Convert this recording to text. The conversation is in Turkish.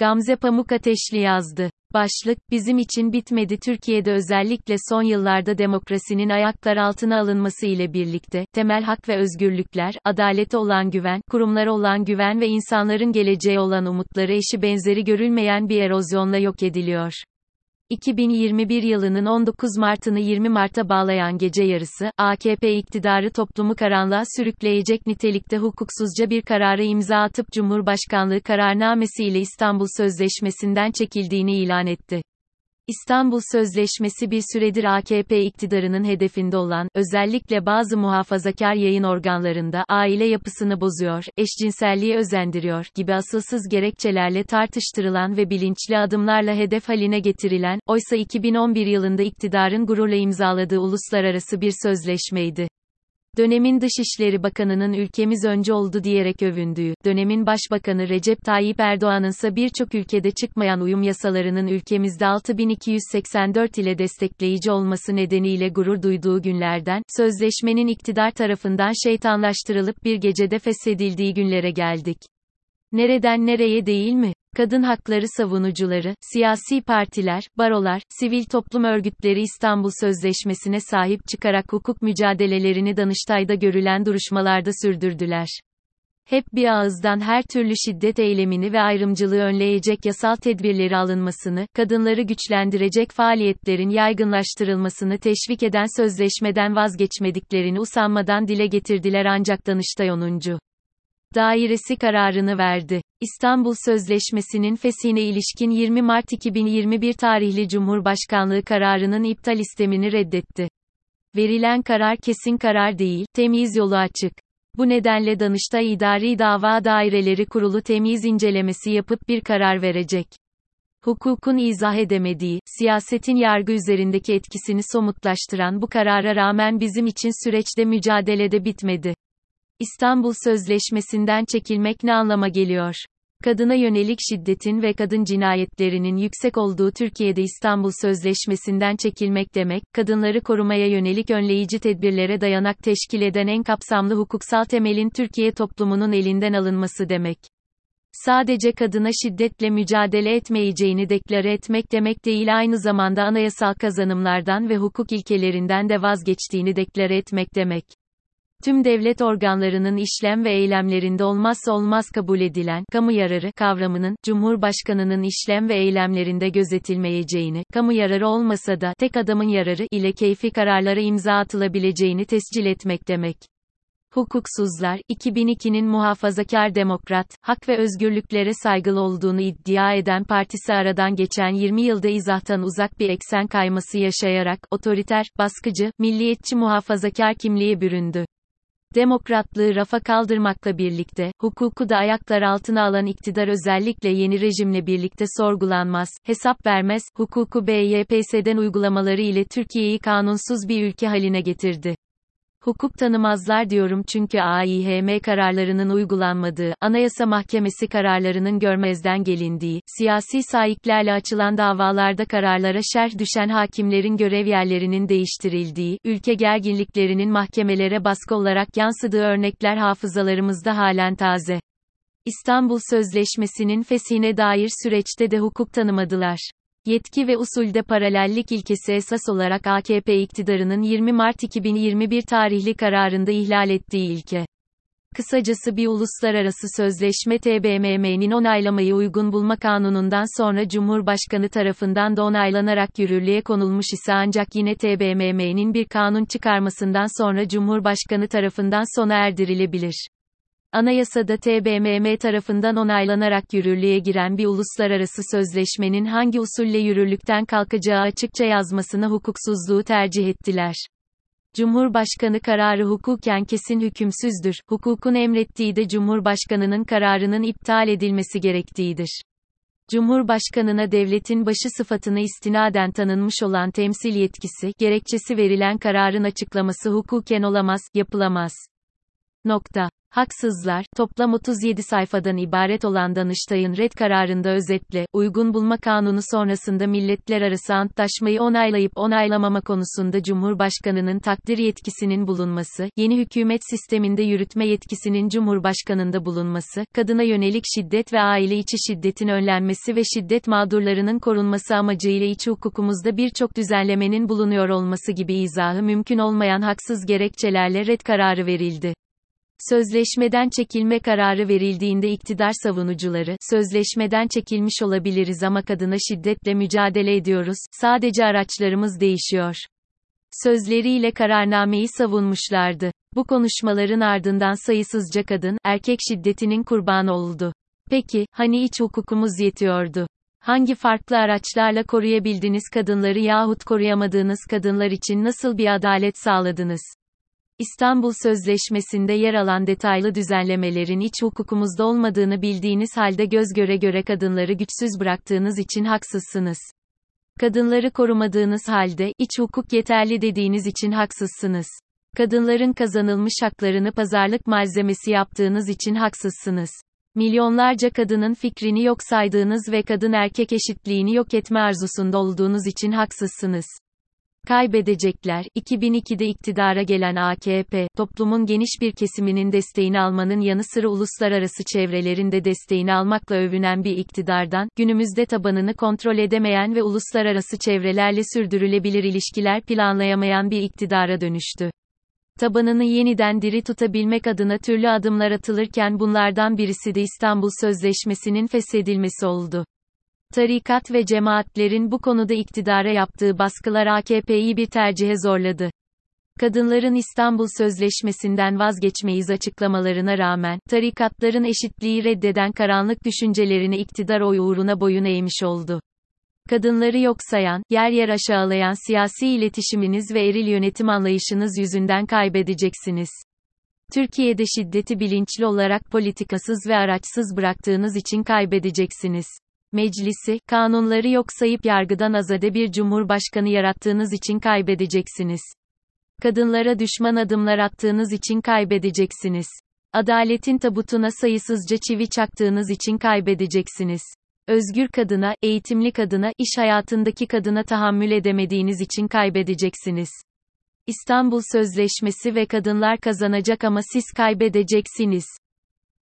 Gamze Pamuk Ateşli yazdı. Başlık, bizim için bitmedi Türkiye'de özellikle son yıllarda demokrasinin ayaklar altına alınması ile birlikte, temel hak ve özgürlükler, adalete olan güven, kurumlara olan güven ve insanların geleceğe olan umutları eşi benzeri görülmeyen bir erozyonla yok ediliyor. 2021 yılının 19 Mart'ını 20 Mart'a bağlayan gece yarısı, AKP iktidarı toplumu karanlığa sürükleyecek nitelikte hukuksuzca bir karara imza atıp Cumhurbaşkanlığı kararnamesi ile İstanbul Sözleşmesi'nden çekildiğini ilan etti. İstanbul Sözleşmesi bir süredir AKP iktidarının hedefinde olan, özellikle bazı muhafazakar yayın organlarında, aile yapısını bozuyor, eşcinselliği özendiriyor, gibi asılsız gerekçelerle tartıştırılan ve bilinçli adımlarla hedef haline getirilen, oysa 2011 yılında iktidarın gururla imzaladığı uluslararası bir sözleşmeydi. Dönemin Dışişleri Bakanı'nın ülkemiz önce oldu diyerek övündüğü, dönemin Başbakanı Recep Tayyip Erdoğan'ın ise birçok ülkede çıkmayan uyum yasalarının ülkemizde 6284 ile destekleyici olması nedeniyle gurur duyduğu günlerden, sözleşmenin iktidar tarafından şeytanlaştırılıp bir gecede feshedildiği günlere geldik. Nereden nereye değil mi? Kadın hakları savunucuları, siyasi partiler, barolar, sivil toplum örgütleri İstanbul Sözleşmesi'ne sahip çıkarak hukuk mücadelelerini Danıştay'da görülen duruşmalarda sürdürdüler. Hep bir ağızdan her türlü şiddet eylemini ve ayrımcılığı önleyecek yasal tedbirleri alınmasını, kadınları güçlendirecek faaliyetlerin yaygınlaştırılmasını teşvik eden sözleşmeden vazgeçmediklerini usanmadan dile getirdiler ancak Danıştay 10. Dairesi kararını verdi. İstanbul Sözleşmesi'nin feshine ilişkin 20 Mart 2021 tarihli Cumhurbaşkanlığı kararının iptal istemini reddetti. Verilen karar kesin karar değil, temyiz yolu açık. Bu nedenle Danıştay İdari Dava Daireleri Kurulu temyiz incelemesi yapıp bir karar verecek. Hukukun izah edemediği, siyasetin yargı üzerindeki etkisini somutlaştıran bu karara rağmen bizim için süreçte mücadelede bitmedi. İstanbul Sözleşmesi'nden çekilmek ne anlama geliyor? Kadına yönelik şiddetin ve kadın cinayetlerinin yüksek olduğu Türkiye'de İstanbul Sözleşmesi'nden çekilmek demek, kadınları korumaya yönelik önleyici tedbirlere dayanak teşkil eden en kapsamlı hukuksal temelin Türkiye toplumunun elinden alınması demek. Sadece kadına şiddetle mücadele etmeyeceğini deklare etmek demek değil aynı zamanda anayasal kazanımlardan ve hukuk ilkelerinden de vazgeçtiğini deklare etmek demek tüm devlet organlarının işlem ve eylemlerinde olmazsa olmaz kabul edilen kamu yararı kavramının Cumhurbaşkanının işlem ve eylemlerinde gözetilmeyeceğini, kamu yararı olmasa da tek adamın yararı ile keyfi kararlara imza atılabileceğini tescil etmek demek. Hukuksuzlar, 2002'nin muhafazakar demokrat, hak ve özgürlüklere saygılı olduğunu iddia eden partisi aradan geçen 20 yılda izahtan uzak bir eksen kayması yaşayarak, otoriter, baskıcı, milliyetçi muhafazakar kimliğe büründü. Demokratlığı rafa kaldırmakla birlikte, hukuku da ayaklar altına alan iktidar özellikle yeni rejimle birlikte sorgulanmaz, hesap vermez, hukuku BYPS'den uygulamaları ile Türkiye'yi kanunsuz bir ülke haline getirdi. Hukuk tanımazlar diyorum çünkü AİHM kararlarının uygulanmadığı, Anayasa Mahkemesi kararlarının görmezden gelindiği, siyasi sahiplerle açılan davalarda kararlara şerh düşen hakimlerin görev yerlerinin değiştirildiği, ülke gerginliklerinin mahkemelere baskı olarak yansıdığı örnekler hafızalarımızda halen taze. İstanbul Sözleşmesi'nin fesine dair süreçte de hukuk tanımadılar. Yetki ve usulde paralellik ilkesi esas olarak AKP iktidarının 20 Mart 2021 tarihli kararında ihlal ettiği ilke. Kısacası bir uluslararası sözleşme TBMM'nin onaylamayı uygun bulma kanunundan sonra Cumhurbaşkanı tarafından da onaylanarak yürürlüğe konulmuş ise ancak yine TBMM'nin bir kanun çıkarmasından sonra Cumhurbaşkanı tarafından sona erdirilebilir. Anayasada TBMM tarafından onaylanarak yürürlüğe giren bir uluslararası sözleşmenin hangi usulle yürürlükten kalkacağı açıkça yazmasına hukuksuzluğu tercih ettiler. Cumhurbaşkanı kararı hukuken kesin hükümsüzdür. Hukukun emrettiği de Cumhurbaşkanının kararının iptal edilmesi gerektiğidir. Cumhurbaşkanına devletin başı sıfatını istinaden tanınmış olan temsil yetkisi, gerekçesi verilen kararın açıklaması hukuken olamaz, yapılamaz. Nokta. Haksızlar, toplam 37 sayfadan ibaret olan Danıştay'ın red kararında özetle, uygun bulma kanunu sonrasında milletler arası antlaşmayı onaylayıp onaylamama konusunda Cumhurbaşkanının takdir yetkisinin bulunması, yeni hükümet sisteminde yürütme yetkisinin Cumhurbaşkanında bulunması, kadına yönelik şiddet ve aile içi şiddetin önlenmesi ve şiddet mağdurlarının korunması amacıyla iç hukukumuzda birçok düzenlemenin bulunuyor olması gibi izahı mümkün olmayan haksız gerekçelerle red kararı verildi. Sözleşmeden çekilme kararı verildiğinde iktidar savunucuları, sözleşmeden çekilmiş olabiliriz ama kadına şiddetle mücadele ediyoruz, sadece araçlarımız değişiyor. Sözleriyle kararnameyi savunmuşlardı. Bu konuşmaların ardından sayısızca kadın, erkek şiddetinin kurbanı oldu. Peki, hani iç hukukumuz yetiyordu? Hangi farklı araçlarla koruyabildiniz kadınları yahut koruyamadığınız kadınlar için nasıl bir adalet sağladınız? İstanbul Sözleşmesi'nde yer alan detaylı düzenlemelerin iç hukukumuzda olmadığını bildiğiniz halde göz göre göre kadınları güçsüz bıraktığınız için haksızsınız. Kadınları korumadığınız halde, iç hukuk yeterli dediğiniz için haksızsınız. Kadınların kazanılmış haklarını pazarlık malzemesi yaptığınız için haksızsınız. Milyonlarca kadının fikrini yok saydığınız ve kadın erkek eşitliğini yok etme arzusunda olduğunuz için haksızsınız. Kaybedecekler, 2002'de iktidara gelen AKP, toplumun geniş bir kesiminin desteğini almanın yanı sıra uluslararası çevrelerin de desteğini almakla övünen bir iktidardan, günümüzde tabanını kontrol edemeyen ve uluslararası çevrelerle sürdürülebilir ilişkiler planlayamayan bir iktidara dönüştü. Tabanını yeniden diri tutabilmek adına türlü adımlar atılırken bunlardan birisi de İstanbul Sözleşmesi'nin feshedilmesi oldu. Tarikat ve cemaatlerin bu konuda iktidara yaptığı baskılar AKP'yi bir tercihe zorladı. Kadınların İstanbul Sözleşmesi'nden vazgeçmeyiz açıklamalarına rağmen, tarikatların eşitliği reddeden karanlık düşüncelerini iktidar oy uğruna boyun eğmiş oldu. Kadınları yok sayan, yer yer aşağılayan siyasi iletişiminiz ve eril yönetim anlayışınız yüzünden kaybedeceksiniz. Türkiye'de şiddeti bilinçli olarak politikasız ve araçsız bıraktığınız için kaybedeceksiniz. Meclisi, kanunları yok sayıp yargıdan azade bir cumhurbaşkanı yarattığınız için kaybedeceksiniz. Kadınlara düşman adımlar attığınız için kaybedeceksiniz. Adaletin tabutuna sayısızca çivi çaktığınız için kaybedeceksiniz. Özgür kadına, eğitimli kadına, iş hayatındaki kadına tahammül edemediğiniz için kaybedeceksiniz. İstanbul Sözleşmesi ve kadınlar kazanacak ama siz kaybedeceksiniz.